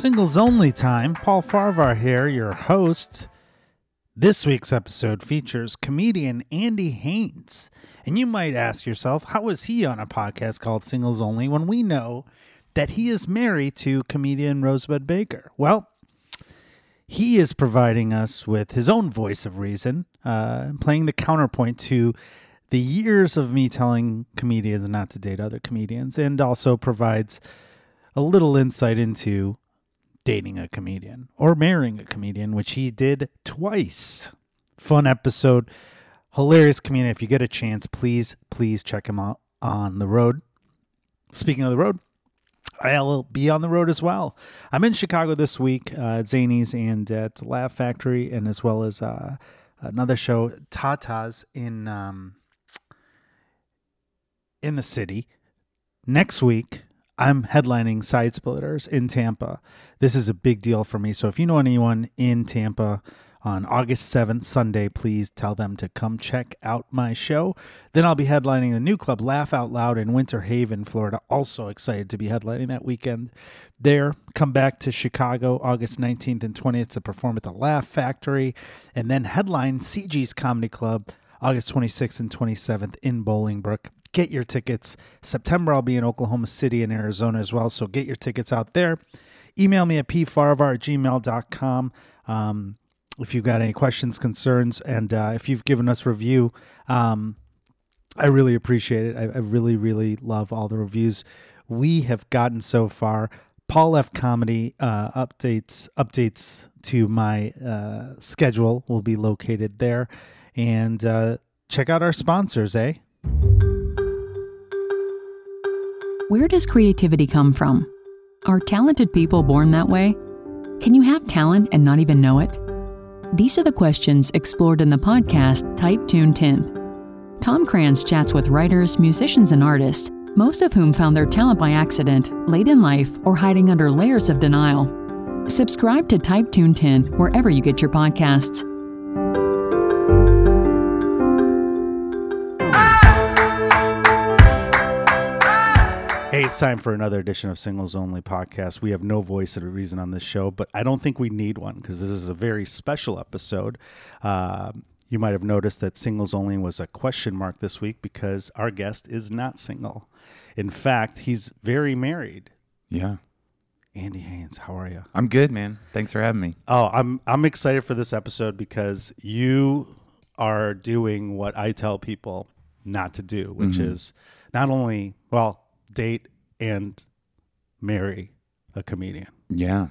Singles only time. Paul Farvar here, your host. This week's episode features comedian Andy Haynes. And you might ask yourself, how is he on a podcast called Singles Only when we know that he is married to comedian Rosebud Baker? Well, he is providing us with his own voice of reason, uh, playing the counterpoint to the years of me telling comedians not to date other comedians, and also provides a little insight into dating a comedian or marrying a comedian, which he did twice. Fun episode, hilarious comedian. If you get a chance, please, please check him out on the road. Speaking of the road, I'll be on the road as well. I'm in Chicago this week uh, at Zanies and at Laugh Factory, and as well as uh, another show, Tata's in um, in the city. Next week, I'm headlining Side Splitters in Tampa. This is a big deal for me. So if you know anyone in Tampa on August 7th, Sunday, please tell them to come check out my show. Then I'll be headlining the new club, Laugh Out Loud, in Winter Haven, Florida. Also excited to be headlining that weekend there. Come back to Chicago August 19th and 20th to perform at the Laugh Factory. And then headline CG's Comedy Club August 26th and 27th in Bolingbrook get your tickets. September, I'll be in Oklahoma City and Arizona as well. So get your tickets out there. Email me at pfarvar at gmail.com. Um, if you've got any questions, concerns, and uh, if you've given us review, um, I really appreciate it. I, I, really, really love all the reviews we have gotten so far. Paul F. Comedy uh, updates updates to my uh, schedule will be located there, and uh, check out our sponsors, eh? Where does creativity come from? Are talented people born that way? Can you have talent and not even know it? These are the questions explored in the podcast Type Tune Tint. Tom Krantz chats with writers, musicians, and artists, most of whom found their talent by accident, late in life, or hiding under layers of denial. Subscribe to Type Tune Tint wherever you get your podcasts. Hey, it's time for another edition of Singles Only Podcast. We have no voice or reason on this show, but I don't think we need one because this is a very special episode. Uh, you might have noticed that Singles Only was a question mark this week because our guest is not single. In fact, he's very married. Yeah. Andy Haynes, how are you? I'm good, man. Thanks for having me. Oh, I'm I'm excited for this episode because you are doing what I tell people not to do, which mm-hmm. is not only well date and marry a comedian. Yeah.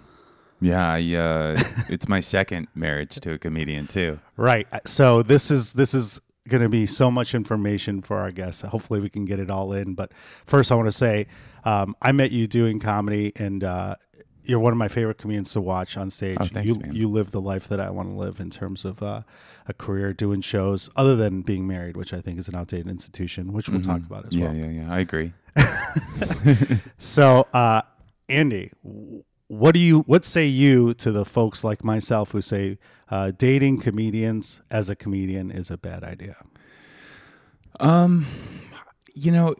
Yeah, I, uh, it's my second marriage to a comedian too. Right. So this is this is going to be so much information for our guests. Hopefully, we can get it all in. But first, I want to say um, I met you doing comedy, and uh, you're one of my favorite comedians to watch on stage. Oh, thanks, you man. you live the life that I want to live in terms of uh, a career doing shows, other than being married, which I think is an outdated institution, which we'll mm-hmm. talk about as yeah, well. Yeah, yeah, yeah. I agree. so, uh, Andy, what do you what say you to the folks like myself who say uh, dating comedians as a comedian is a bad idea? Um, you know,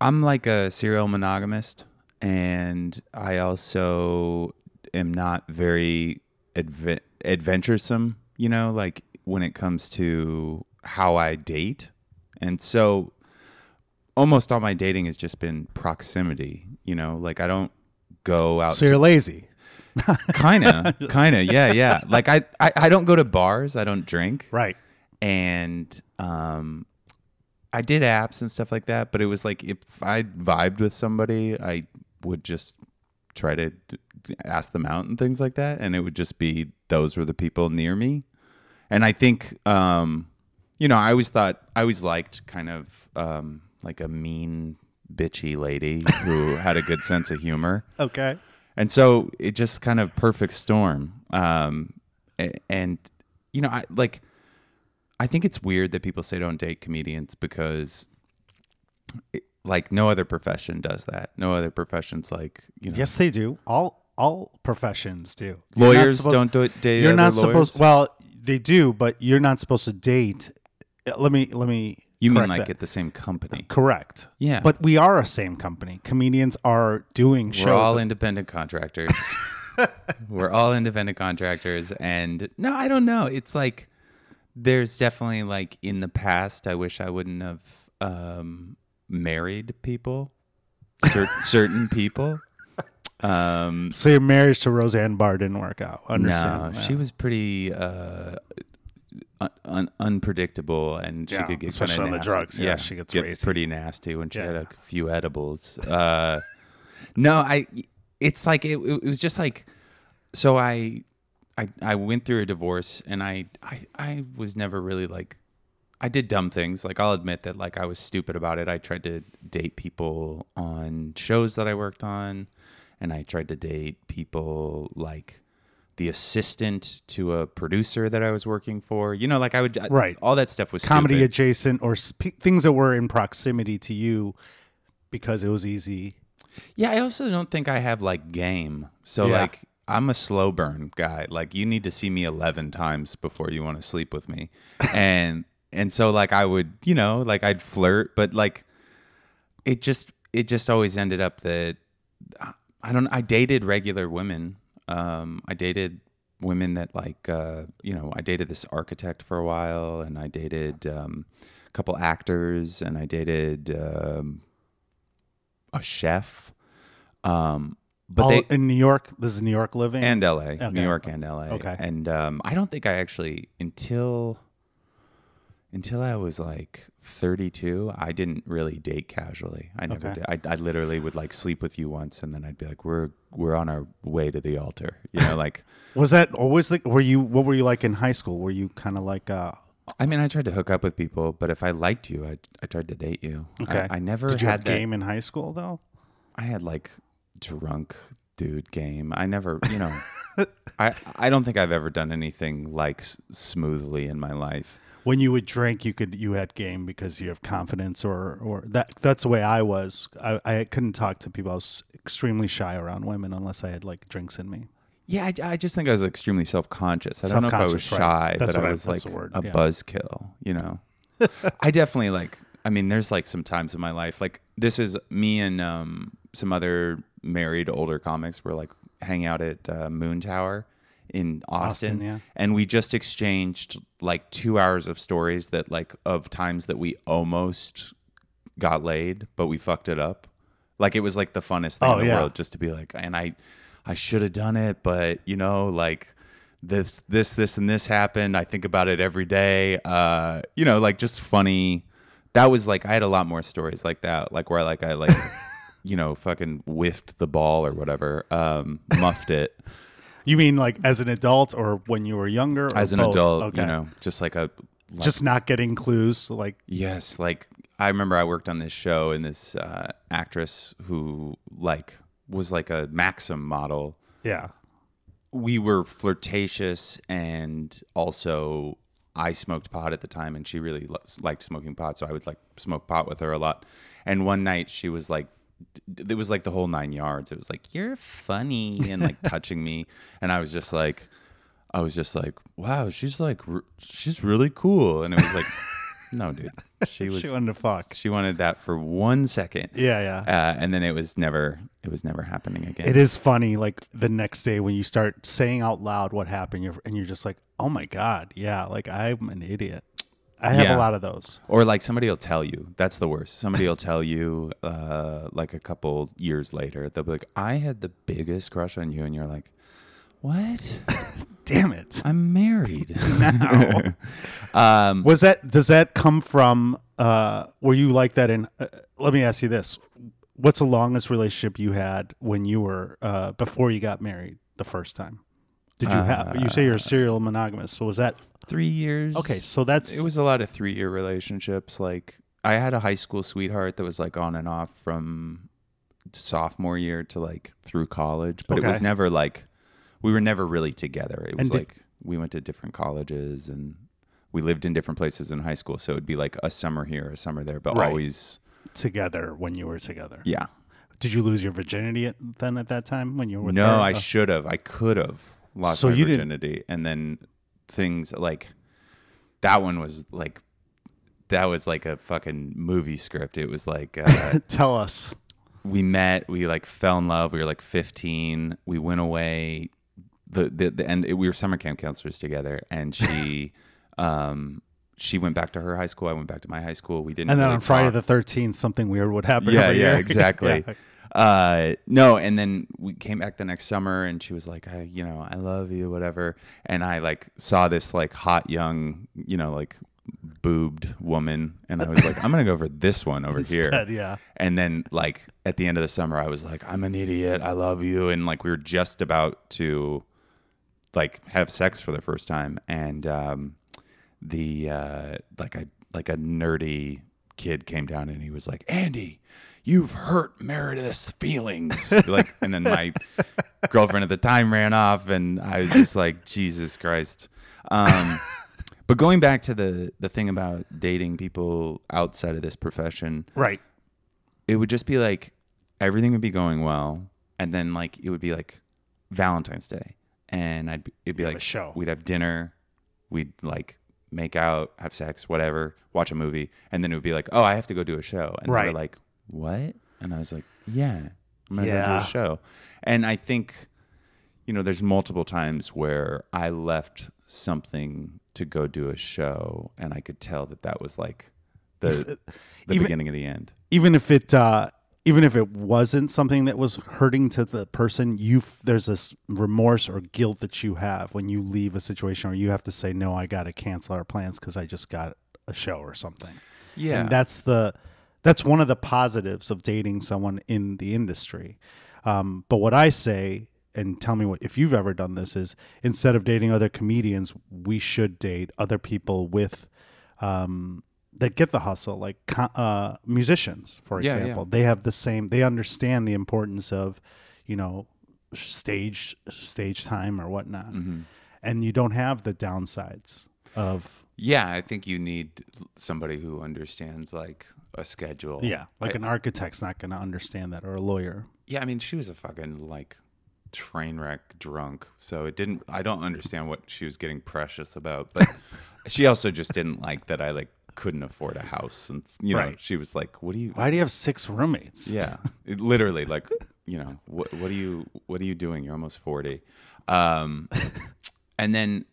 I'm like a serial monogamist, and I also am not very adve- adventuresome. You know, like when it comes to how I date, and so almost all my dating has just been proximity. You know, like I don't go out. So you're lazy. kind of, kind of, yeah, yeah. Like I, I, I don't go to bars. I don't drink. Right. And um, I did apps and stuff like that, but it was like if I vibed with somebody, I would just try to ask them out and things like that, and it would just be those were the people near me. And I think, um, you know, I always thought I always liked kind of um, like a mean, bitchy lady who had a good sense of humor. Okay. And so it just kind of perfect storm. Um, and you know, I like. I think it's weird that people say don't date comedians because, it, like, no other profession does that. No other professions like you know. Yes, they do. All all professions do. Lawyers don't do it. Date you're not lawyers. supposed. Well, they do, but you're not supposed to date. Let me let me you mean like that. at the same company? Correct. Yeah. But we are a same company. Comedians are doing We're shows. all independent contractors. We're all independent contractors. And no, I don't know. It's like there's definitely like in the past, I wish I wouldn't have um, married people, cer- certain people. Um, So your marriage to Roseanne Barr didn't work out. no, Understand? she was pretty uh, un- un- unpredictable, and she Yeah, could get especially on the drugs. Yeah, she gets get pretty nasty when she had a few edibles. Uh, no, I. It's like it, it was just like so. I, I I went through a divorce, and I I I was never really like. I did dumb things. Like I'll admit that like I was stupid about it. I tried to date people on shows that I worked on and I tried to date people like the assistant to a producer that I was working for. You know, like I would Right. all that stuff was Comedy stupid. adjacent or sp- things that were in proximity to you because it was easy. Yeah, I also don't think I have like game. So Yeah. like I'm a slow burn guy. Like you need to see me 11 times before you want to sleep with me. And and so like I would, you know, like I'd flirt, but like it just it just always ended up that I don't I dated regular women. Um I dated women that like uh you know, I dated this architect for a while and I dated um a couple actors and I dated um a chef. Um, but All they in New York. This is New York living. and LA, Okay. New York and LA. Okay. And um, I don't think I actually until until I was like 32, I didn't really date casually. I never Okay. did. I, I literally would like sleep with you once, and then I'd be like, "We're we're on our way to the altar." You know, like was that always like? Were you? What were you like in high school? Were you kind of like? uh I mean, I tried to hook up with people, but if I liked you, I I tried to date you. Okay. I, I never Did you had have that. game in high school though? I had like drunk dude game. I never, you know, I I don't think I've ever done anything like s- smoothly in my life. When you would drink, you could you had game because you have confidence, or or that that's the way I was. I, I couldn't talk to people. I was extremely shy around women unless I had like drinks in me. Yeah, I, I just think I was extremely self conscious. I don't know if I was shy, right. But I I- was like a yeah. buzzkill. You know, I definitely like. I mean, there's like some times in my life, like this is me and um, some other married older comics were like hang out at uh, Moontower in Austin, Austin, yeah. and we just exchanged like two hours of stories that like of times that we almost got laid, but we fucked it up. Like it was like the funnest thing Oh, in the yeah. world just to be like, and I, I should have done it, but you know, like this, this, this, and this happened. I think about it every day. Uh, you know, like just funny. That was like I had a lot more stories like that, like where like I like, you know, fucking whiffed the ball or whatever, um, muffed it You mean like as an adult or when you were younger? or as an both? adult. okay. You know, just like a like, just not getting clues. Like Yes, like I remember I worked on this show and this uh, actress who like was like a Maxim model. yeah, We were flirtatious and also I smoked pot at the time and she really liked smoking pot, so I would like smoke pot with her a lot. And one night she was like it was like the whole nine yards. It was like you're funny and like touching me and I was just like I was just like, wow, she's like, r- she's really cool. And it was like, no, dude, she was, she wanted to fuck. she wanted that for one second. Yeah, yeah. Uh, and then it was never, it was never happening again. It is funny, like the next day when you start saying out loud what happened, you're, and you're just like, "Oh my god, yeah!" Like I'm an idiot. I have Yeah. a lot of those. Or like somebody will tell you, that's the worst. Somebody will tell you, uh, like a couple years later, they'll be like, I had the biggest crush on you. And you're like, what? Damn it! I'm married. Now, um, was that? Does that come from? Uh, were you like that? In uh, let me ask you this: What's the longest relationship you had when you were uh, before you got married the first time? Did you have? You say you're a serial monogamous, so was that three years. okay? So that's It was a lot of three year relationships. Like I had a high school sweetheart that was like on and off from sophomore year to like through college, but it was never like we were never really together. It was did- like we went to different colleges and we lived in different places in high school. So it'd be like a summer here, a summer there, but Right. always together when you were together. yeah. Did you lose your virginity at, then at that time when you were with No, her? I should have. I could have lost So my you didn't- virginity, and then things like that one was like that was like a fucking movie script. It was like uh, tell us. we met. We like fell in love. We were like 15. We went away. The the, the end. We were summer camp counselors together, and she. um she went back to her high school. I went back to my high school. We didn't. And then really on Friday talk. the 13th, something weird would happen. Yeah, yeah, year. exactly. Yeah. Uh, no, and then we came back the next summer, and she was like, "I, you know, I love you, whatever." And I like saw this like hot young, you know, like boobed woman, and I was like, "I'm gonna go for this one over here." Yeah. And then like at the end of the summer, I was like, "I'm an idiot. I love you," and like we were just about to like have sex for the first time, and um, the uh, like a like a nerdy kid came down and he was like, "Andy, you've hurt Meredith's feelings." like, and then my girlfriend at the time ran off, and I was just like, "Jesus Christ." Um, but going back to the the thing about dating people outside of this profession, Right. it would just be like everything would be going well, and then like it would be like Valentine's Day, and I'd be, it'd be have like a show. We'd have dinner, we'd like make out, have sex, whatever, watch a movie, and then it would be like, oh, I have to go do a show, and Right. were like, what? And I was like, yeah, I'm gonna go do a show, and I think. You know, there's multiple times where I left something to go do a show, and I could tell that that was like the the even- beginning of the end. even if it uh even if it wasn't something that was hurting to the person you there's this remorse or guilt that you have when you leave a situation or you have to say no i gotta cancel our plans because i just got a show or something Yeah, and that's the that's one of the positives of dating someone in the industry um, but what i say and tell me what if you've ever done this is instead of dating other comedians we should date other people with um, that get the hustle like uh, musicians for Yeah, example yeah. they have the same they understand the importance of you know stage stage time or whatnot Mm-hmm. and you don't have the downsides of Yeah, I think you need somebody who understands like a schedule. yeah like I- an architect's not going to understand that or a lawyer yeah. I mean, she was a fucking like train wreck drunk, so it didn't. I don't understand what she was getting precious about, but she also just didn't like that I like couldn't afford a house, and you know, Right. she was like, "What do you?" why do you have six roommates Yeah, it, literally, like you know, what what are you what are you doing? You're almost forty, um, and then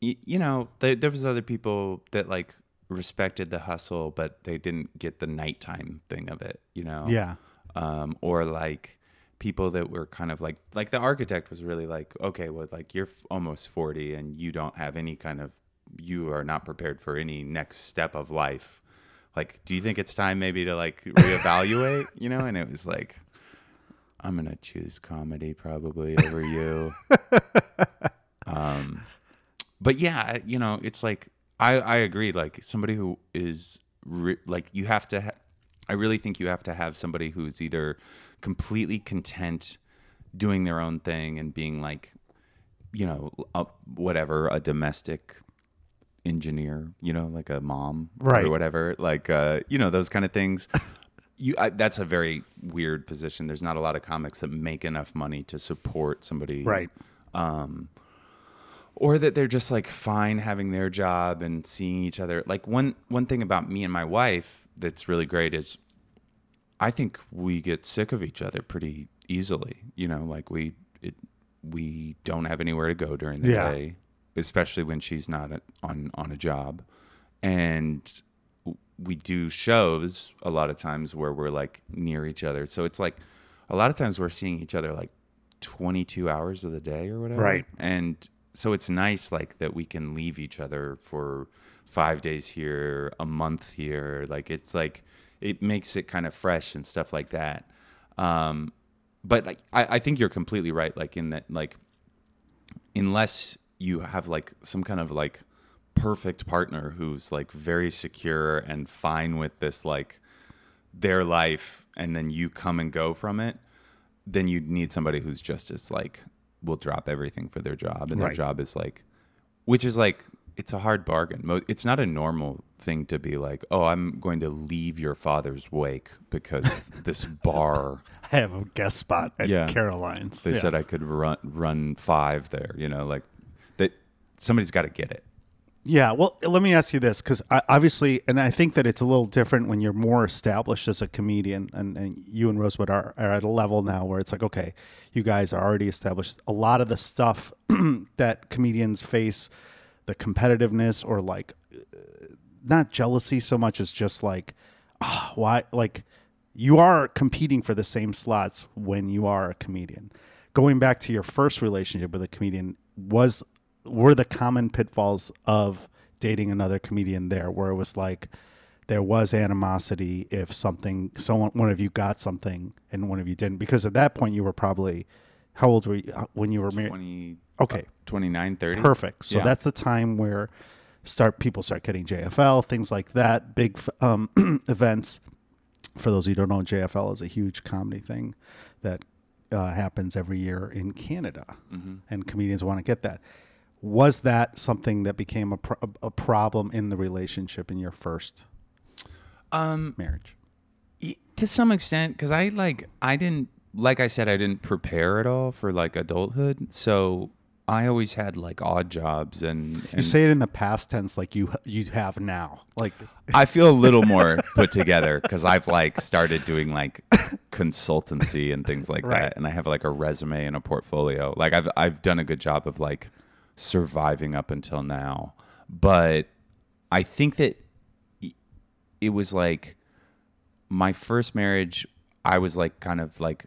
y- you know there, there was other people that like respected the hustle, but they didn't get the nighttime thing of it. You know, yeah. Um, or like people that were kind of like like the architect was really like okay well like you're f- almost 40 and you don't have any kind of you are not prepared for any next step of life. Like do you think it's time maybe to like reevaluate you know? And it was like i'm gonna choose comedy probably over you. Um but yeah you know it's like i i agree like somebody who is re- like you have to ha- i really think you have to have somebody who's either completely content doing their own thing and being like you know a, whatever a domestic engineer you know like a mom Right. or whatever like uh you know those kind of things. You I, that's a very weird position. There's not a lot of comics that make enough money to support somebody right. um, or that they're just like fine having their job and seeing each other. Like one one thing about me and my wife that's really great is I think we get sick of each other pretty easily. You know, like we it, we don't have anywhere to go during the Yeah. day, especially when she's not on on a job, and we do shows a lot of times where we're like near each other. So it's like a lot of times we're seeing each other like 22 hours of the day or whatever. Right. And so it's nice like that we can leave each other for 5 days here, a month here. Like it's like it makes it kind of fresh and stuff like that. Um but like, I, I think you're completely right like in that like unless you have like some kind of like perfect partner who's like very secure and fine with this like their life and then you come and go from it then you need somebody who's just as like will drop everything for their job and their Right. job is like which is like it's a hard bargain Mo- it's not a normal thing to be like oh i'm going to leave your father's wake because this bar I have a guest spot at Yeah. Caroline's. they Yeah. said I could run run five there. You know, like that. Somebody's got to get it. Yeah, well, let me ask you this because obviously, and I think that it's a little different when you're more established as a comedian, and, and you and Rosebud are, are at a level now where it's like, okay, you guys are already established. A lot of the stuff that comedians face, the competitiveness or like not jealousy so much as just like, oh, why, like, you are competing for the same slots when you are a comedian. Going back to your first relationship with a comedian, was were the common pitfalls of dating another comedian there where it was like there was animosity if something someone one of you got something and one of you didn't. Because at that point you were probably how old were you uh, when you were married? 20, okay. 29, 30. perfect. So Yeah. that's the time where start people start getting jfl things like that big um, events. For those who don't know jfl is a huge comedy thing that uh, happens every year in canada. Mm-hmm. and comedians want to get that was that something that became a, pro- a problem in the relationship in your first Um, marriage to some extent, because I like, I didn't, like I said, I didn't prepare at all for like adulthood. So I always had like odd jobs and, you say it in the past tense like you you have now like I feel a little more put together because I've like started doing like consultancy and things like Right. that, and I have like a resume and a portfolio. Like I've I've done a good job of like surviving up until now, but I think that it was like my first marriage. I was like kind of like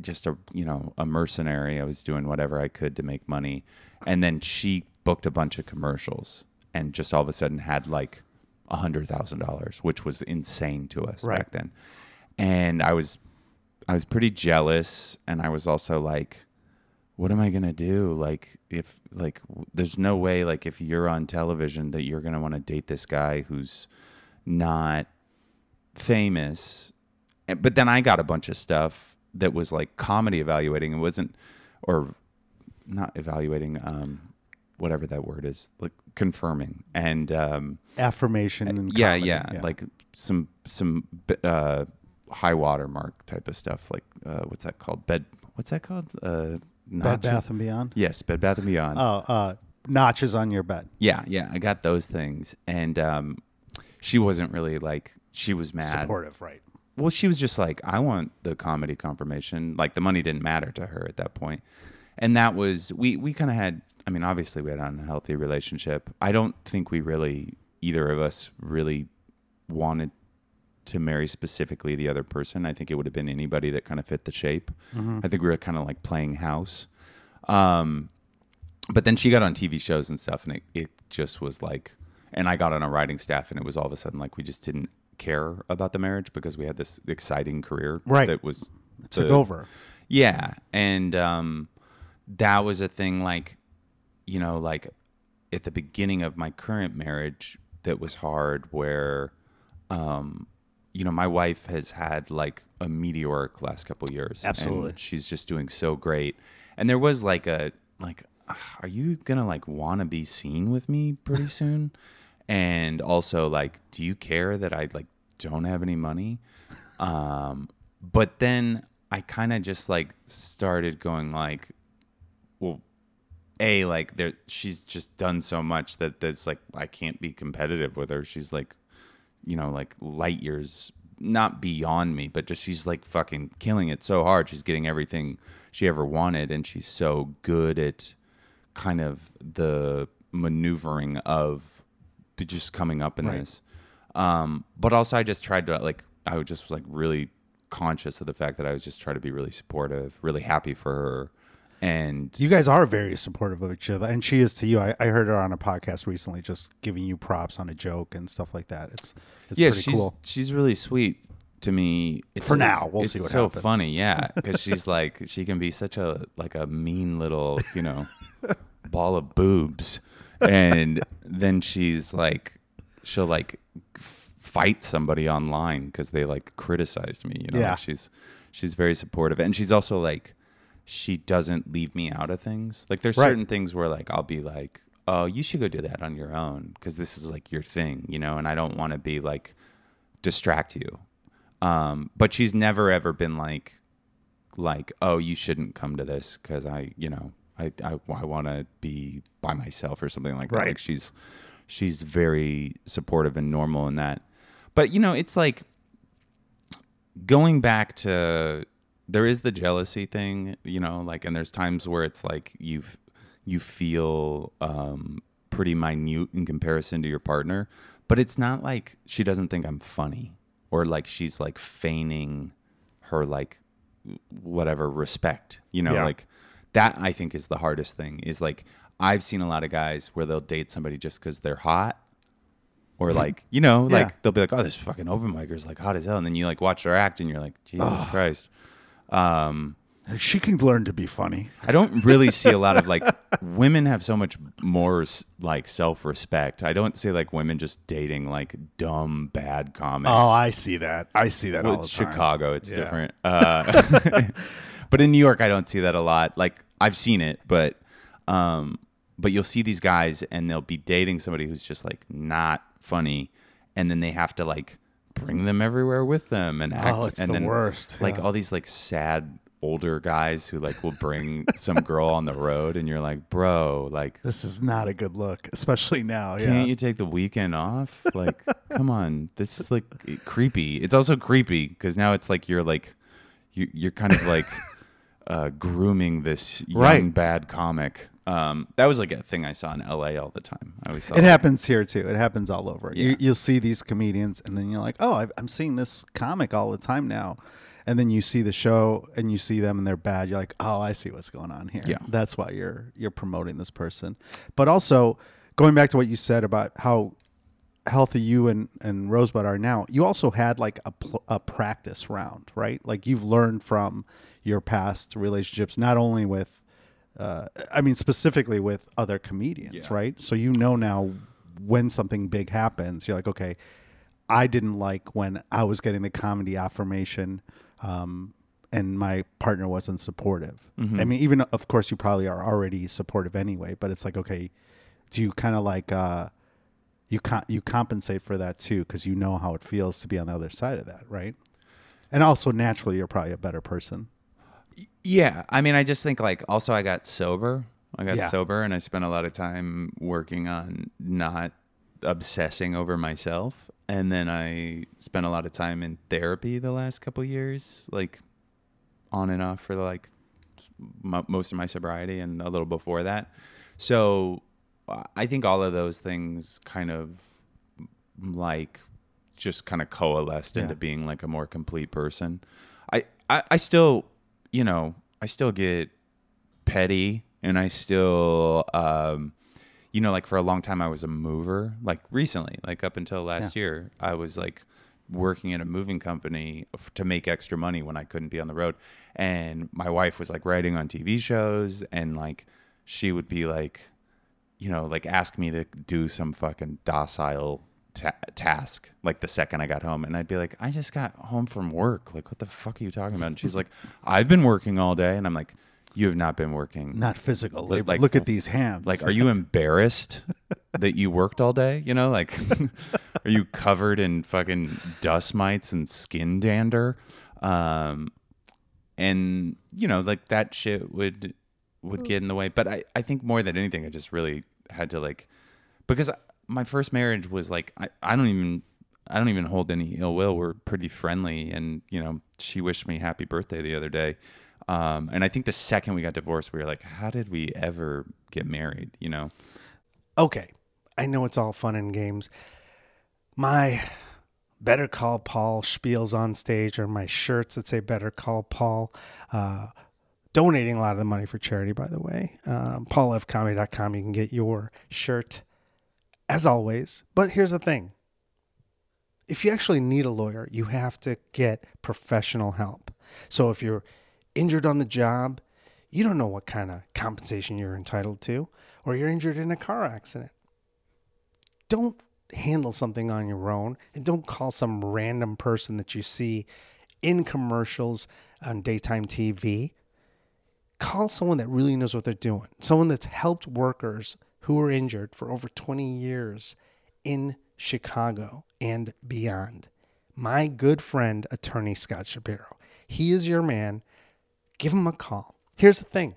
just a you know a mercenary. I was doing whatever I could to make money, and then she booked a bunch of commercials and just all of a sudden had like a hundred thousand dollars, which was insane to us Right. back then. And I was I was pretty jealous, and I was also like, what am I gonna do? Like if like w- there's no way like if you're on television that you're gonna want to date this guy who's not famous. And- But then I got a bunch of stuff that was like comedy evaluating. It wasn't or not evaluating, um, whatever that word is, like confirming. And um, affirmation and yeah, comedy, yeah, like some some uh, high water mark type of stuff. Like uh, what's that called? Bed. What's that called? Uh, bed bath and beyond Yes, Bed Bath and Beyond. oh uh notches on your bed Yeah, yeah, I got those things, and um, she wasn't really like she was mad. supportive right Well, she was just like, I want the comedy confirmation. Like the money didn't matter to her at that point, and that was we we kind of had. I mean, obviously we had an unhealthy relationship. I don't think we really either of us really wanted to marry specifically the other person. I think it would have been anybody that kind of fit the shape. I think we were kind of like playing house. Um, but then she got on TV shows and stuff, and it, it just was like, and I got on a writing staff, and it was all of a sudden like we just didn't care about the marriage because we had this exciting career Right. that was took the- over yeah, and um, that was a thing like, you know, like at the beginning of my current marriage, that was hard. Where, um, you know, my wife has had like a meteoric last couple of years. and Absolutely. she's just doing so great. And there was like a like, "Ah, are you gonna like want to be seen with me pretty soon? and also like, do you care that I like don't have any money? Um, but then I kind of just like started going like, well, a like there she's just done so much that that's like I can't be competitive with her. She's like, you know, like light years not beyond me, but just she's like fucking killing it so hard. She's getting everything she ever wanted, and she's so good at kind of the maneuvering of just coming up in Right. this. Um, but also, I just tried to like I was just was like really conscious of the fact that I was just trying to be really supportive, really happy for her, and you guys are very supportive of each other and she is to you i, I heard her on a podcast recently just giving you props on a joke and stuff like that it's it's yeah, pretty she's cool she's really sweet to me. It's, For now, we'll see what so happens. funny, yeah, because she's like she can be such a like a mean little you know ball of boobs, and then she's like she'll like f- fight somebody online because they like criticized me. You know, Yeah. Like, she's she's very supportive, and she's also like she doesn't leave me out of things. Like there's Right. certain things where like I'll be like, oh, you should go do that on your own because this is like your thing, you know, and I don't want to be like distract you. Um, but she's never ever been like, like, oh, you shouldn't come to this because I, you know, I, I, I want to be by myself or something like that. Right. Like she's, she's very supportive and normal in that. But you know, it's like going back to there is the jealousy thing, you know, like and there's times where it's like you've you feel um pretty minute in comparison to your partner, but it's not like she doesn't think I'm funny or like she's like feigning her like whatever respect, you know, Yeah. like that I think is the hardest thing is like I've seen a lot of guys where they'll date somebody just cuz they're hot or like, you know, like Yeah. they'll be like, "Oh, this fucking open micer's like hot as hell." And then you like watch their act and you're like, "Jesus Christ." Um She can learn to be funny. I don't really see a lot of like women have so much more like self respect. I don't see like women just dating like dumb bad comics. Oh, I see that. I see that well, all the it's. Chicago. It's Yeah. different. Uh, but in New York, I don't see that a lot. Like I've seen it, but um, but you'll see these guys and they'll be dating somebody who's just like not funny, and then they have to like bring them everywhere with them and act. Oh, it's and the then, worst. Like Yeah. all these like sad older guys who like will bring some girl on the road, and you're like, bro, like This is not a good look, especially now. Yeah. can't you take the weekend off? Like, come on, this is like creepy. It's also creepy because now it's like you're like you, you're kind of like uh, grooming this young Right. bad comic. Um, that was like a thing I saw in L.A. all the time. I always saw It happens here too. It happens all over. You, Yeah. you'll see these comedians, and then you're like, "Oh, I've, I'm seeing this comic all the time now." And then you see the show, and you see them, and they're bad. You're like, "Oh, I see what's going on here." Yeah. that's why you're you're promoting this person. But also, going back to what you said about how healthy you and, and Rosebud are now, you also had like a, pl- a practice round, right? Like you've learned from your past relationships, not only with, uh, I mean, specifically with other comedians, Yeah. right? So you know now when something big happens, you're like, okay, I didn't like when I was getting the comedy affirmation. Um, and my partner wasn't supportive. I mean, even of course, you probably are already supportive anyway. But it's like, okay, do you kind of like uh, you con- you compensate for that too because you know how it feels to be on the other side of that, right? And also naturally, you're probably a better person. Yeah, I mean, I just think like also I got sober. I got Yeah. sober, and I spent a lot of time working on not obsessing over myself. And then I spent a lot of time in therapy the last couple years, like on and off for like m- most of my sobriety and a little before that. So I think all of those things kind of like just kind of coalesced into being like a more complete person. I, I I still, you know, I still get petty and I still um you know like for a long time I was a mover like recently like up until last year I was like working at a moving company to make extra money when I couldn't be on the road. And my wife was like writing on TV shows and like she would be like you know like ask me to do some fucking docile ta- task like the second I got home and I'd be like I just got home from work like what the fuck are you talking about and she's like I've been working all day and I'm like you have not been working Not physical labor. like- Look at these hands. like, are you embarrassed that you worked all day? You know, like, are you covered in fucking dust mites and skin dander? Um, and you know, like that shit would would get in the way. But I, I think more than anything, I just really had to like because my first marriage was like I, I don't even I don't even hold any ill will. We're pretty friendly, and you know, she wished me happy birthday the other day. Um, and I think the second we got divorced, we were like, how did we ever get married? You know? okay, I know it's all fun and games. My Better Call Paul spiels on stage, or my shirts that say Better Call Paul. Uh, donating a lot of the money for charity, by the way. Um, PaulFcomedy.com. You can get your shirt as always. But here's the thing if you actually need a lawyer, you have to get professional help. So if you're injured on the job, you don't know what kind of compensation you're entitled to, or you're injured in a car accident. Don't handle something on your own and don't call some random person that you see in commercials on daytime TV. Call someone that really knows what they're doing, someone that's helped workers who were injured for over 20 years in Chicago and beyond. My good friend, attorney Scott Shapiro. He is your man. Give him a call. Here's the thing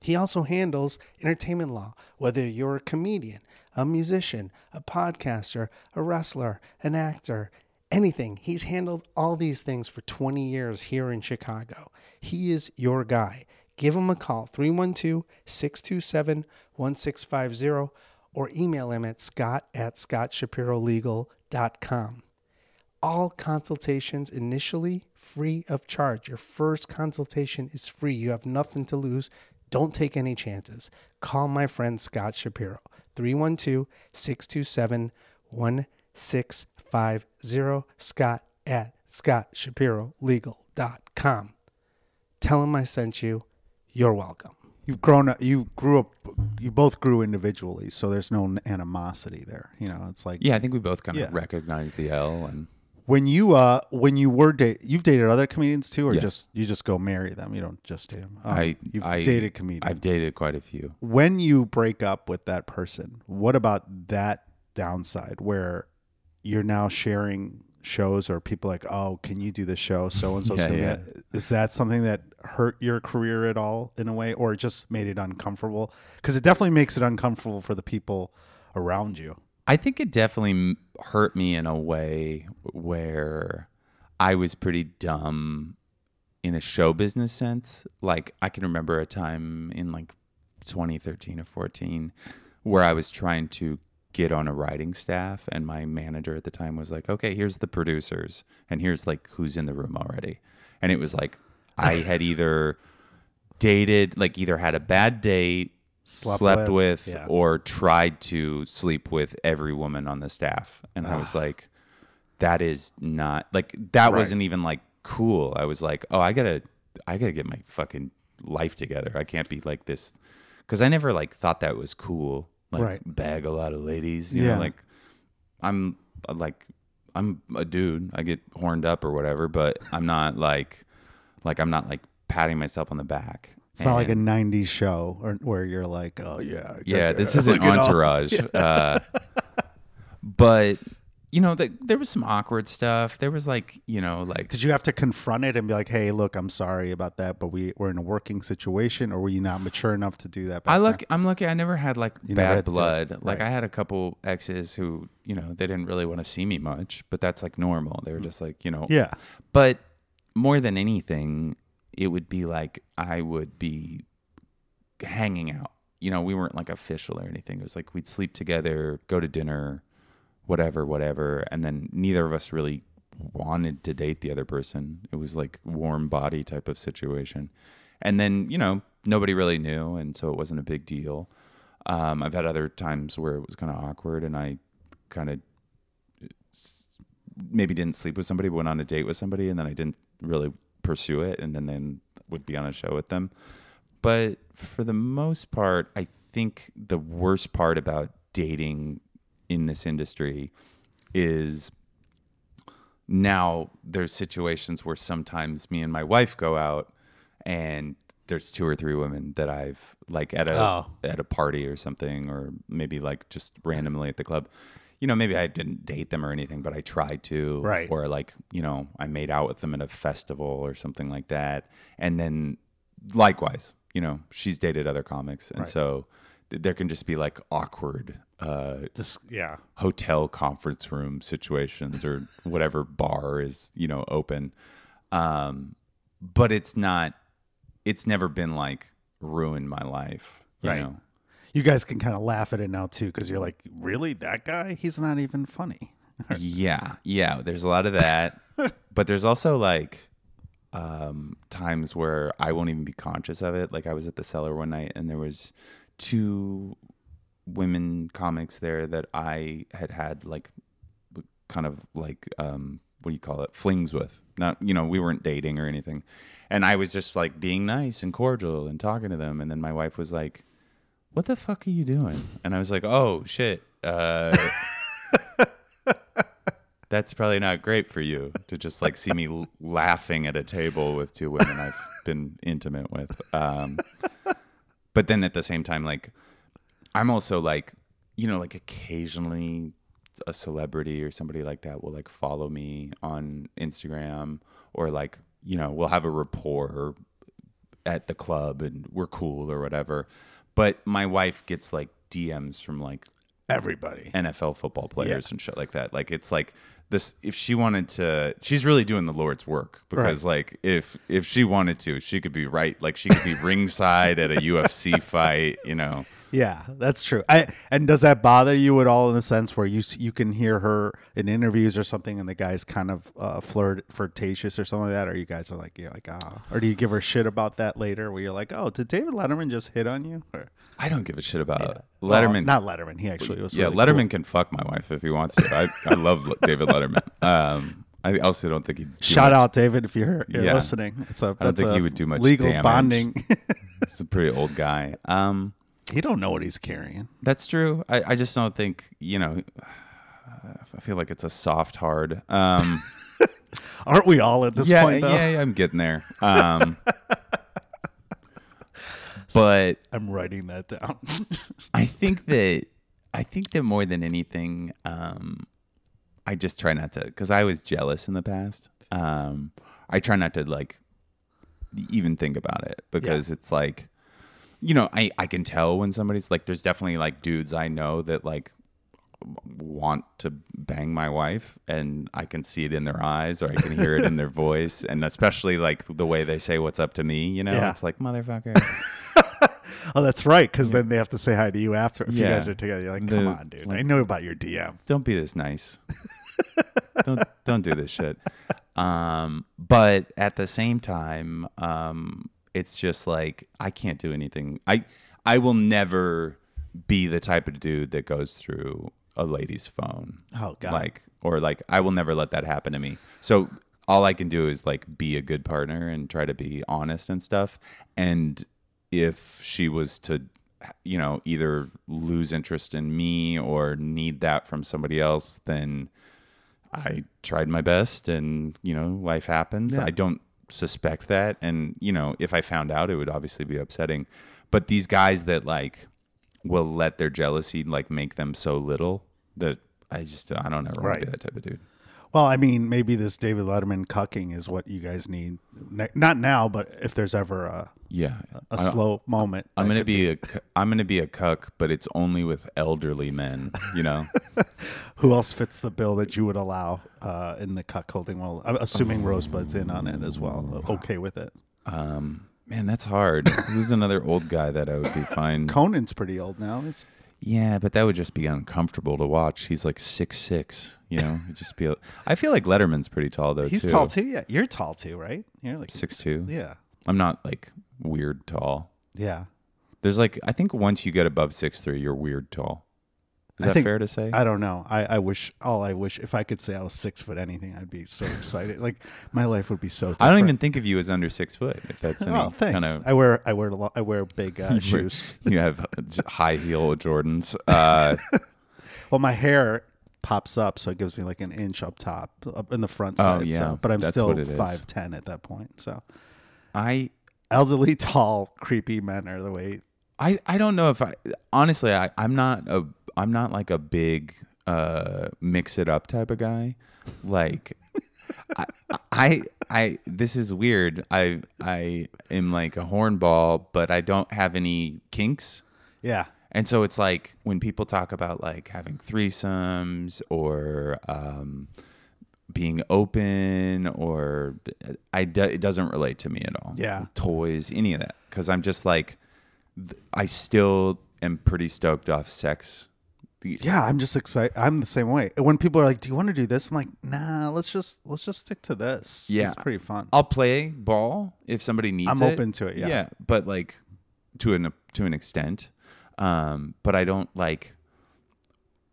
He also handles entertainment law, whether you're a comedian, a musician, a podcaster, a wrestler, an actor, anything. He's handled all these things for 20 years here in Chicago. He is your guy. Give him a call, 312 627 1650, or email him at scott at scottshapirolegal.com. All consultations initially free of charge. Your first consultation is free. You have nothing to lose. Don't take any chances. Call my friend Scott Shapiro, 312 627 1650. Scott at scottshapirolegal.com. Tell him I sent you. You're welcome. You've grown up. You grew up. You both grew individually, so there's no animosity there. You know, it's like Yeah, I think we both kind of Yeah. recognize the L and when you uh when you were date you've dated other comedians too, or Yes. just you just go marry them. You don't just date them. Oh, I you've I, dated comedians. I've dated quite a few. when you break up with that person, what about that downside where you're now sharing shows or people like, oh, can you do the show? So and so's Yeah, gonna yeah. be. Is that something that hurt your career at all in a way, or just made it uncomfortable? Because it definitely makes it uncomfortable for the people around you. I think it definitely hurt me in a way where I was pretty dumb in a show business sense. Like I can remember a time in like 2013 or 14 where I was trying to get on a writing staff and my manager at the time was like, "Okay, here's the producers and here's like who's in the room already." And it was like I had either dated like either had a bad date Slept slept, with, with, yeah. or tried to sleep with every woman on the staff and i was ah. like that is not like that Right. wasn't even like cool i was like oh i gotta i gotta get my fucking life together i can't be like this because i never like thought that was cool like Right. bag a lot of ladies you Yeah. know like i'm like i'm a dude i get horned up or whatever but i'm not like like i'm not like patting myself on the back It's not like a '90s show or, where you're like, oh yeah, yeah, this isn't look at Entourage. Uh, but you know, the, there was some awkward stuff. There was like, you know, like Did you have to confront it and be like, "Hey, look, I'm sorry about that, but we we're in a working situation," or were you not mature enough to do that? I then? look, I'm lucky. I never had like You bad had to do blood. Like I had a couple exes who, you know, they didn't really want to see me much, but that's like normal. They were just like, you know, Mm. Yeah, But more than anything, it would be like I would be hanging out. You know, we weren't like official or anything. It was like we'd sleep together, go to dinner, whatever, whatever. And then neither of us really wanted to date the other person. It was like warm body type of situation. And then, you know, nobody really knew. And so it wasn't a big deal. Um, I've had other times where it was kind of awkward and I kind of maybe didn't sleep with somebody, but went on a date with somebody, and then I didn't really pursue it, and then then would be on a show with them. But for the most part, I think the worst part about dating in this industry is now there's situations where sometimes me and my wife go out and there's two or three women that I've like at a Oh. at a party or something or maybe like just randomly at the club. You know, maybe I didn't date them or anything, but I tried to. Right. Or like, you know, I made out with them at a festival or something like that. And then likewise, you know, she's dated other comics. And Right. so there can just be like awkward uh this yeah. hotel conference room situations or whatever bar is you know open um but it's not it's never been like ruined my life you Right. know You guys can kind of laugh at it now too, because you're like, really, that guy? He's not even funny. yeah yeah there's a lot of that but there's also like um times where i won't even be conscious of it like i was at the cellar one night and there was two women comics there that i had had like kind of like um what do you call it? Flings with. Not you know we weren't dating or anything. And i was just like being nice and cordial and talking to them. And then my wife was like what the fuck are you doing? And i was like oh shit uh that's probably not great for you to just like see me laughing at a table with two women I've been intimate with. Um, but then at the same time, like I'm also like, you know, like occasionally a celebrity or somebody like that will like follow me on Instagram or like, you know, we'll have a rapport at the club and we're cool or whatever. But my wife gets like DMs from like Everybody. NFL football players and shit like that. Like it's like this if she wanted to she's really doing the Lord's work because like if if she wanted to, she could be right like she could be ringside at a UFC fight, you know. Yeah, that's true. I and does that bother you at all in the sense where you you can hear her in interviews or something, and the guy's kind of uh, flirt flirtatious or something like that, or you guys are like you're like ah, or do you give her shit about that later, where you're like, oh, did David Letterman just hit on you? Or, I don't give a shit about Well, Letterman. not Letterman. He actually was. yeah, really Letterman cool. can fuck my wife if he wants to. I, I love David Letterman. Um, I also don't think he Shout out David if you're, you're Yeah. listening. It's a. I don't think he would do much legal damage. bonding. He's a pretty old guy. Um, he don't know what he's carrying. That's true. I, I just don't think you know. I feel like it's a soft hard. Um, Aren't we all at this yeah, point though? yeah, yeah, I'm getting there. Um, but I'm writing that down. I think that I think that more than anything, um, I just try not to because I was jealous in the past. Um, I try not to like even think about it because it's like, you know, I I can tell when somebody's like, there's definitely like dudes I know that like want to bang my wife and I can see it in their eyes or I can hear it in their voice and especially like the way they say what's up to me, you know, Yeah. it's like motherfucker. oh, that's right, because then they have to say hi to you after if you guys are together. You're like, come The- on, dude. I know about your DM. don't be this nice. don't don't do this shit. Um, but at the same time, um, it's just like I can't do anything. I I will never be the type of dude that goes through a lady's phone. Oh, God. Like or like I will never let that happen to me. So all I can do is like be a good partner and try to be honest and stuff. And if she was to you know either lose interest in me or need that from somebody else then i tried my best and you know life happens Yeah. i don't suspect that. And you know if i found out it would obviously be upsetting. But these guys that like will let their jealousy like make them so little that i just i don't ever want to be that type of dude Well, I mean, maybe this David Letterman cucking is what you guys need. Ne- Not now, but if there's ever a, yeah a I- slow moment. I'm gonna could be a I'm gonna be a cuck, but it's only with elderly men. You know, Who else fits the bill that you would allow uh, in the cuckolding world? I'm assuming Rosebud's in on it as well. Okay with it. um, man, that's hard. Who's another old guy that I would be fine? Conan's pretty old now. It's, Yeah, but that would just be uncomfortable to watch. He's like six six. You know, It'd just be. I feel like Letterman's pretty tall though. he's too. tall too. Yeah, you're tall too, right? You're like Six two. Yeah, I'm not like weird tall. yeah. There's like I think once you get above six three, you're weird tall. Is I that think- fair to say? I don't know. I, I wish all I wish if I could say I was six foot anything, I'd be so excited. like my life would be so. Different. I don't even think of you as under six foot. If that's any Oh, thanks. kind of I wear I wear a lo- I wear big uh, shoes. you have high heel Jordans. Uh, Well, my hair pops up, so it gives me like an inch up top, up in the front side. Oh, side. yeah. so, but I'm That's still what it is. five ten at that point. So I elderly, tall, creepy men are the way. I, I don't know if I honestly I, I'm not a I'm not like a big uh mix it up type of guy. Like I, I I this is weird. I I am like a hornball, but I don't have any kinks. Yeah, And so it's like when people talk about like having threesomes or um, being open or I do, it doesn't relate to me at all. Yeah. Toys, any of that. Cause I'm just like, I still am pretty stoked off sex. Yeah. I'm just excited. I'm the same way. When people are like, "Do you want to do this?" I'm like, "Nah, let's just let's just stick to this. Yeah. it's pretty fun." I'll play ball if somebody needs it. I'm open to it, yeah. Yeah. But like to an, to an extent. Um, but I don't like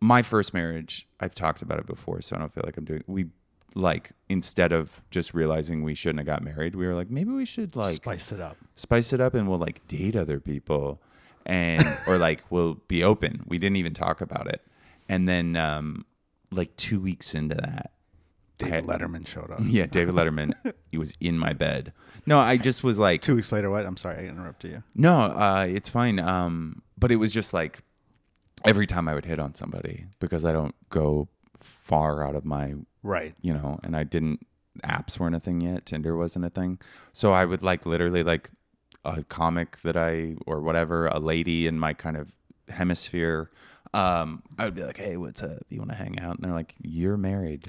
my first marriage. I've talked about it before, so I don't feel like I'm doing, we like, instead of just realizing we shouldn't have got married, we were like, maybe we should like Spice it up. spice it up and we'll like date other people and or like we'll be open we didn't even talk about it and then um like two weeks into that David Letterman showed up. yeah david letterman he was in my bed no i just was like Two weeks later, what? I'm sorry, I interrupted you. no uh it's fine um but it was just like every time i would hit on somebody because i don't go far out of my Right. you know, and I didn't apps weren't a thing yet, Tinder wasn't a thing. So I would like literally like a comic that I or whatever, a lady in my kind of hemisphere, um, I would be like, "Hey, what's up? You want to hang out?" And they're like, "You're married."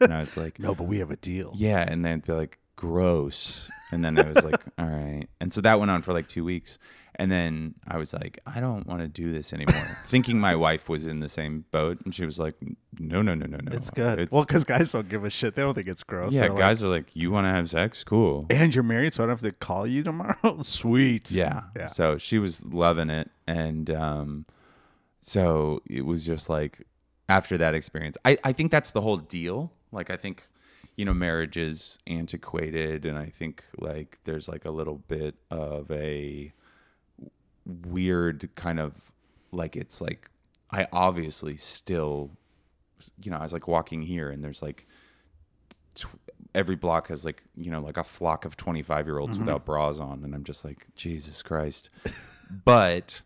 and I was like, No, but we have a deal. yeah, and then be like, gross. And then I was like, all right. And so that went on for like two weeks. And then I was like, I don't want to do this anymore. Thinking my wife was in the same boat. And she was like, no, no, no, no, no. It's good. well, because guys don't give a shit. They don't think it's gross. yeah, They're like, guys are like, you want to have sex? Cool. and you're married, so I don't have to call you tomorrow. Sweet. Yeah. Yeah. So she was loving it. And um, so it was just like after that experience, I, I think that's the whole deal. Like, I think, you know, marriage is antiquated. And I think like there's like a little bit of a weird kind of like, it's like, I obviously still, you know, I was like walking here and there's like, tw- every block has like you know like a flock of 25 year olds mm-hmm. without bras on and i'm just like jesus christ. But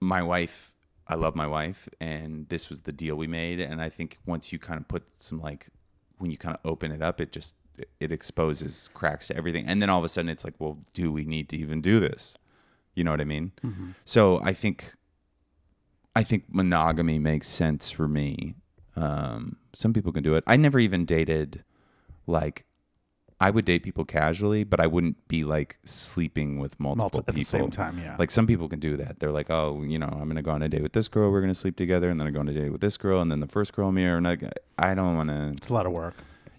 my wife i love my wife and this was the deal we made and i think once you kind of put some like when you kind of open it up it just it exposes cracks to everything. And then all of a sudden it's like well do we need to even do this you know what i mean so i think I think monogamy makes sense for me. Um, some people can do it. I never even dated like I would date people casually, but I wouldn't be like sleeping with multiple Multi- at people the same time, yeah. Like some people can do that. They're like, oh, you know, I'm gonna go on a date with this girl. We're gonna sleep together, and then I go on a date with this girl, and then the first girl me, and I, I don't want to. It's a lot of work.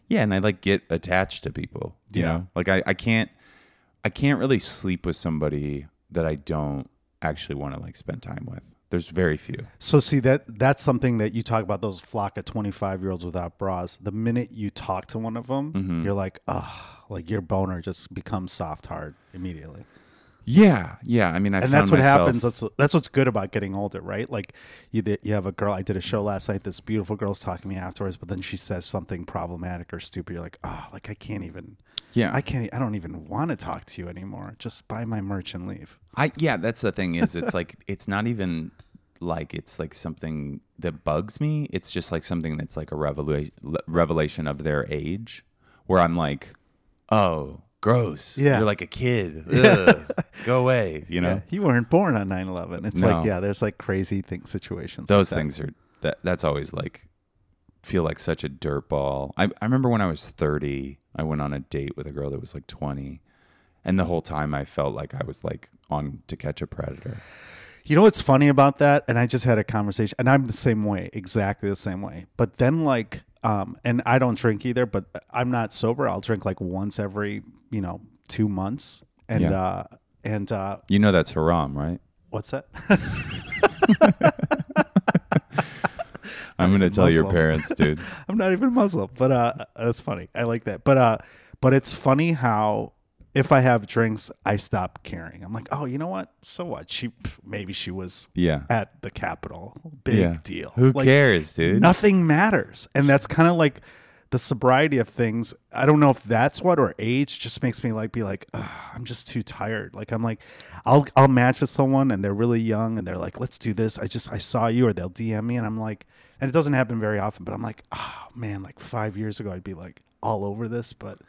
Yeah, and I like get attached to people. You Yeah. know, like I, I can't, I can't really sleep with somebody that I don't actually want to like spend time with. There's very few. So see that that's something that you talk about those flock of 25 year olds without bras. The minute you talk to one of them, Mm-hmm. you're like, oh, like your boner just becomes soft hard immediately. Yeah, yeah. I mean, I and that's what myself- happens. That's that's what's good about getting older, right? Like you you have a girl. I did a show last night. This beautiful girl's talking to me afterwards, but then she says something problematic or stupid. You're like, oh, like I can't even. Yeah, I can't. I don't even want to talk to you anymore. Just buy my merch and leave. I yeah, that's the thing is it's like it's not even like it's like something that bugs me. It's just like something that's like a revelation revelation of their age where I'm like, "Oh, gross. Yeah. You're like a kid. Ugh. Go away." You know? Yeah, you weren't born on 9/11. It's No. like yeah, there's like crazy thing situations. Those like that. things are that that's always like feel like such a dirt ball. I I remember when I was 30, I went on a date with a girl that was like 20. And the whole time I felt like I was like on to catch a predator. You know what's funny about that? And I just had a conversation, and I'm the same way, exactly the same way. But then, like, um, and I don't drink either, but I'm not sober. I'll drink like once every, you know, two months. And, Yeah. uh, and, uh, You know that's haram, right? what's that? I'm going to tell your parents, dude. I'm not even Muslim, but, uh, that's funny. I like that. But, uh, but it's funny how if I have drinks, I stop caring. I'm like, oh, you know what? So what? She, maybe she was Yeah. at the Capitol. Big Yeah. deal. Who Like, cares, dude? Nothing matters. And that's kind of like the sobriety of things. I don't know if that's what or age just makes me like be like, I'm just too tired. Like I'm like, I'll I'll match with someone and they're really young and they're like, let's do this. I just I saw you or they'll DM me and I'm like, and it doesn't happen very often, but I'm like, oh man, like five years ago I'd be like all over this, but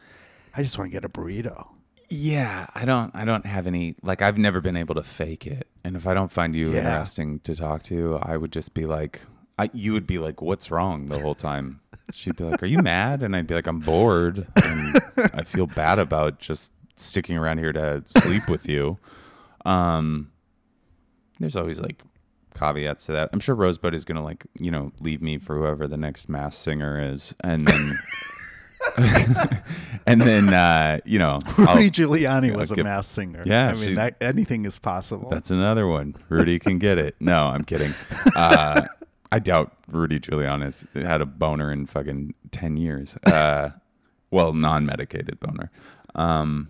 I just want to get a burrito. Yeah, I don't I don't have any like I've never been able to fake it. And if I don't find you Yeah. interesting to talk to, I would just be like I you would be like, What's wrong the whole time? She'd be like, Are you mad? And I'd be like, I'm bored and I feel bad about just sticking around here to sleep with you. Um there's always like caveats to that. I'm sure Rosebud is gonna like, you know, leave me for whoever the next Masked Singer is. And then and then uh, you know I'll- Rudy Giuliani I'll was a Masked Singer. Yeah, I mean she- that anything is possible. That's another one. Rudy can get it. No, I'm kidding. Uh, I doubt Rudy Giuliani's had a boner in fucking ten years. Uh, well, non-medicated boner. Um,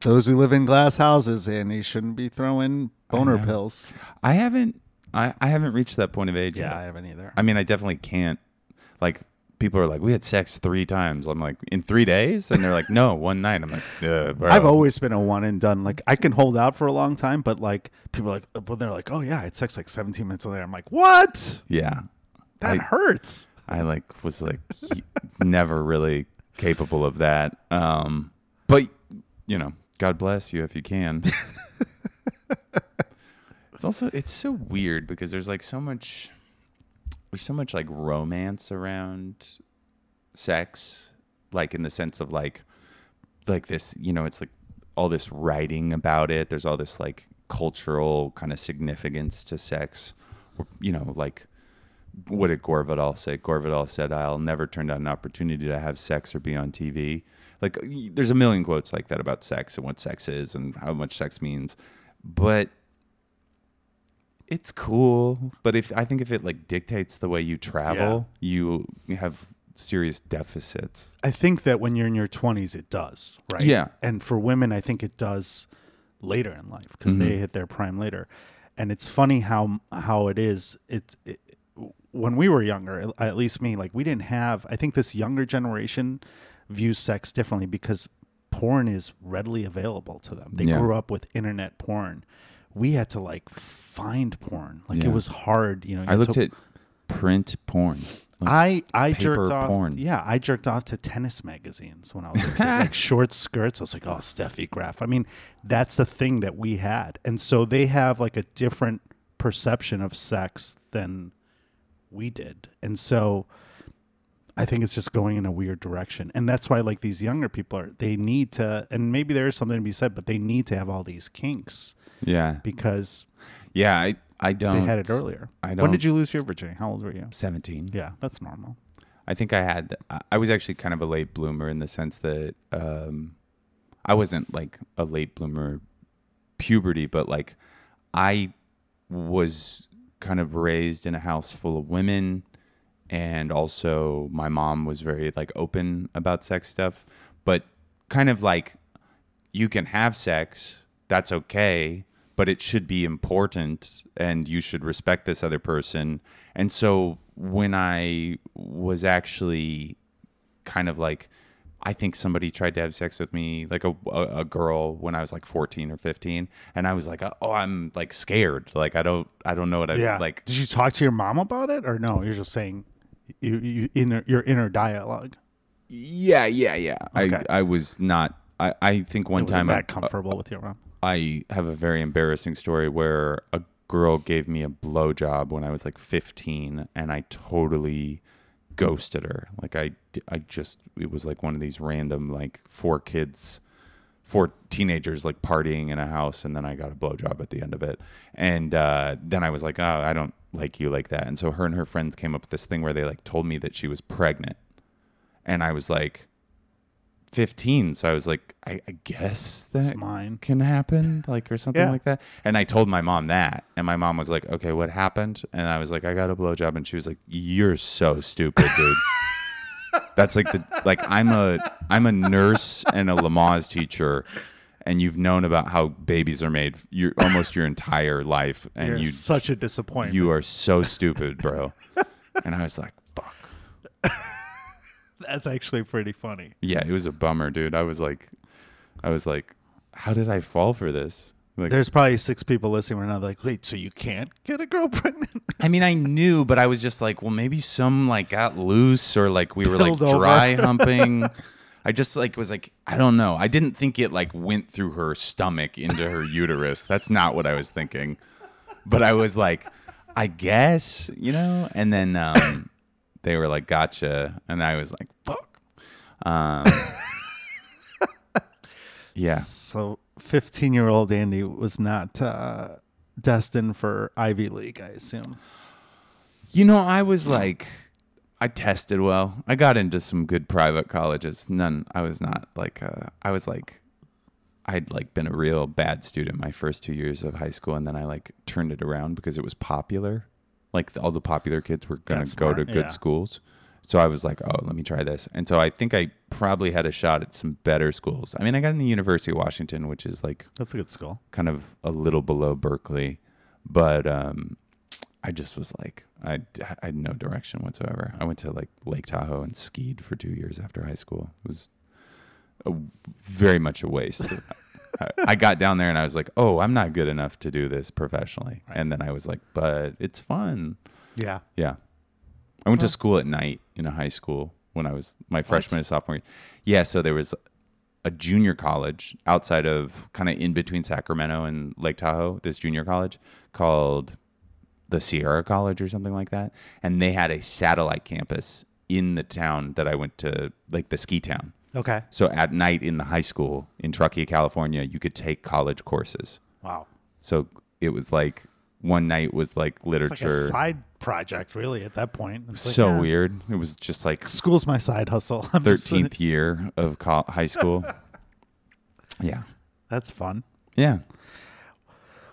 Those who live in glass houses, and he shouldn't be throwing boner know. pills. I haven't. I, I haven't reached that point of age Yeah, yet. I haven't either. I mean, I definitely can't. Like, people are like, "We had sex three times." I'm like, "In three days?" And they're like, "No, one night." I'm like, uh, bro. I've always been a one and done. Like I can hold out for a long time, but like people are like, but they're like, oh yeah, I had sex like 17 minutes later. I'm like, what? yeah. That I- hurts. I like was like never really capable of that. Um, but you know, God bless you if you can. it's also it's so weird because there's like so much there's so much like romance around sex, like in the sense of like like this, you know, it's like all this writing about it. There's all this like cultural kind of significance to sex. You know, like what did Gore Vidal say? Gore said, "I'll never turn down an opportunity to have sex or be on TV." Like, there's a million quotes like that about sex and what sex is and how much sex means, but it's cool. But if I think if it like dictates the way you travel, you have serious deficits. I think that when you're in your 20s, it does, right? Yeah. And for women, I think it does later in life because they mm-hmm. hit their prime later. And it's funny how how it is. It, it when we were younger, at least me, like we didn't have. I think this younger generation views sex differently because porn is readily available to them. They Yeah. grew up with internet porn. We had to like find porn. Like Yeah. it was hard. You know, you I looked to- at print porn. Like, I I jerked off. porn. Yeah, I jerked off to tennis magazines when I was a kid, like short skirts. I was like, oh, Steffi Graf. I mean, that's the thing that we had, and so they have like a different perception of sex than we did, and so I think it's just going in a weird direction, and that's why like these younger people are they need to, and maybe there is something to be said, but they need to have all these kinks yeah, because yeah. I I don't. they had it earlier. I When don't- When did you lose your virginity? How old were you? Seventeen. Yeah, that's normal. I think I had. I- I was actually kind of a late bloomer in the sense that um, I wasn't like a late bloomer puberty, but like I was kind of raised in a house full of women, and also my mom was very like open about sex stuff, but kind of like you can have sex, that's okay, but it should be important and you should respect this other person. And so when I was actually kind of like I think somebody tried to have sex with me, like a, a, girl, when I was like 14 or 15, and I was like, "Oh, I'm like scared. Like I don't, I don't know what I Yeah. like." Did you talk to your mom about it, or no? You're just saying you, you inner your inner dialogue. Yeah, yeah, yeah. Okay. I, I was not. I, I think one time that I, comfortable with your mom? I have a very embarrassing story where a girl gave me a blowjob when I was like 15, and I totally ghosted her. Like I, I just it was like one of these random like four kids, four teenagers like partying in a house, and then I got a blowjob at the end of it, and uh, then I was like, oh, I don't like you like that, and so her and her friends came up with this thing where they like told me that she was pregnant, and I was like. 15 so i was like i, I guess that It's mine. can happen like or something Yeah. like that and i told my mom that and my mom was like okay what happened and i was like i got a blowjob and she was like you're so stupid dude that's like the like i'm a i'm a nurse and a lamaze teacher and you've known about how babies are made your almost your entire life and You're you such a disappointment. you are so stupid bro and i was like That's actually pretty funny. yeah it was a bummer dude i was like i was like how did i fall for this like There's probably six people listening right now. Like, wait, so you can't get a girl pregnant? I mean, I knew, but I was just like, well, maybe some like got loose or like we were like Spilled over. dry humping. I just like was like, I don't know. I didn't think it like went through her stomach into her uterus. That's not what I was thinking. But I was like, I guess, you know? And then um, they were like, gotcha. And I was like, fuck. Um, yeah. So, 15 year old Andy was not uh, destined for Ivy League, I assume. You know, I was like, I tested well. I got into some good private colleges. None, I was not like, uh, I was like, I'd like been a real bad student my first two years of high school, and then I like turned it around because it was popular. Like all the popular kids were gonna go to good yeah. schools, so I was like, oh, let me try this. And so I think I probably had a shot at some better schools. I mean, I got in the University of Washington, which is like That's a good school. kind of a little below Berkeley, but um, I just was like, I, I had no direction whatsoever. I went to like Lake Tahoe and skied for two years after high school. It was a, very much a waste. I, got down there and I was like, oh, I'm not good enough to do this professionally. And then I was like, but it's fun. Yeah. Yeah. I went to school at night in a high school when I was my freshman and sophomore year. Yeah, so there was a junior college outside of kind of in between Sacramento and Lake Tahoe, this junior college called the Sierra College or something like that. And they had a satellite campus in the town that I went to, like the ski town. Okay. So at night in the high school in Truckee, California, you could take college courses. Wow. So it was like one night was like It's like literature. a side project, really, at that point. It's like, so yeah, weird. It was just like School's my side hustle. Thirteenth year of co- high school. yeah, That's fun. yeah.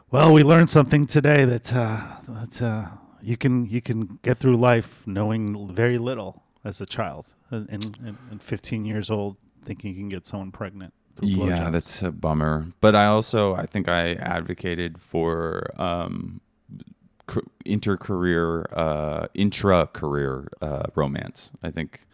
Well, we learned something today that uh, that uh, you can you can get through life knowing very little as a child, and, and, and 15 years old, thinking you can get someone pregnant. Yeah, blowjobs. that's a bummer. But I also I think I advocated for um, inter-career, uh, intra-career uh, romance. I think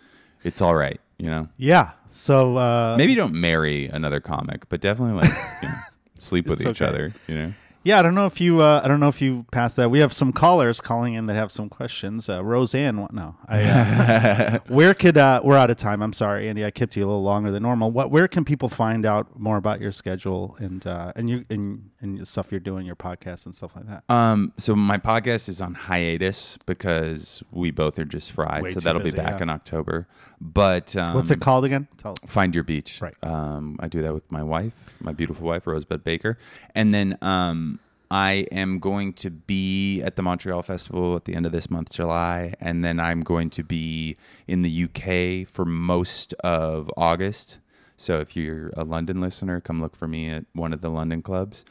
it's all right. You know, yeah. So uh, maybe don't marry another comic, but definitely like you know, sleep with each okay. other. You know. Yeah, I don't know if you. Uh, I don't know if you passed that. We have some callers calling in that have some questions. Uh, Roseanne, what- no, I, uh, where could uh, we're out of time. I'm sorry, Andy. I kept you a little longer than normal. What? Where can people find out more about your schedule and uh, and you and and stuff you're doing, your podcast and stuff like that? Um, so my podcast is on hiatus because we both are just fried. Way so that'll busy, be back yeah. in October. But um, What's it called again? Tell. Find Your Beach. Right. Um, I do that with my wife, my beautiful wife, Rosebud Baker. And then um, I am going to be at the Montreal Festival at the end of this month, July. And then I'm going to be in the UK for most of August. So if you're a London listener, come look for me at one of the London clubs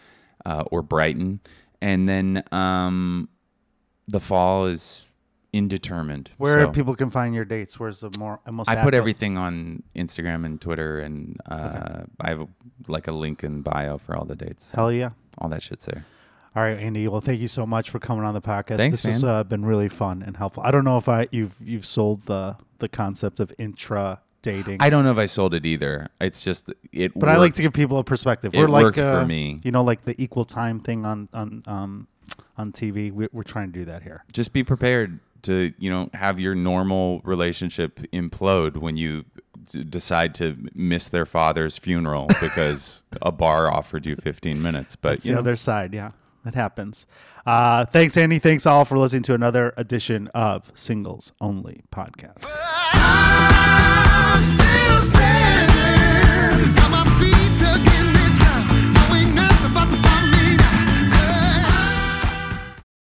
uh, or Brighton. And then um, the fall is indetermined. Where So- people can find your dates? Where's the more most? I put everything on Instagram and Twitter, and uh, I have like a link in bio for all the dates. Hell yeah! All that shit's there. All right, Andy. Well, thank you so much for coming on the podcast. Thanks, this has uh, been really fun and helpful. I don't know if I you've you've sold the the concept of intra dating. I don't know if I sold it either. It's just it. But I like to give people a perspective. It We're like worked for uh, me. You know, like the equal time thing on on um on TV. We're, we're trying to do that here. just be prepared to you know have your normal relationship implode when you d- decide to miss their father's funeral because a bar offered you 15 minutes. But That's the know, other side. Yeah, that happens. Uh, thanks, Andy. Thanks all for listening to another edition of Singles Only Podcast.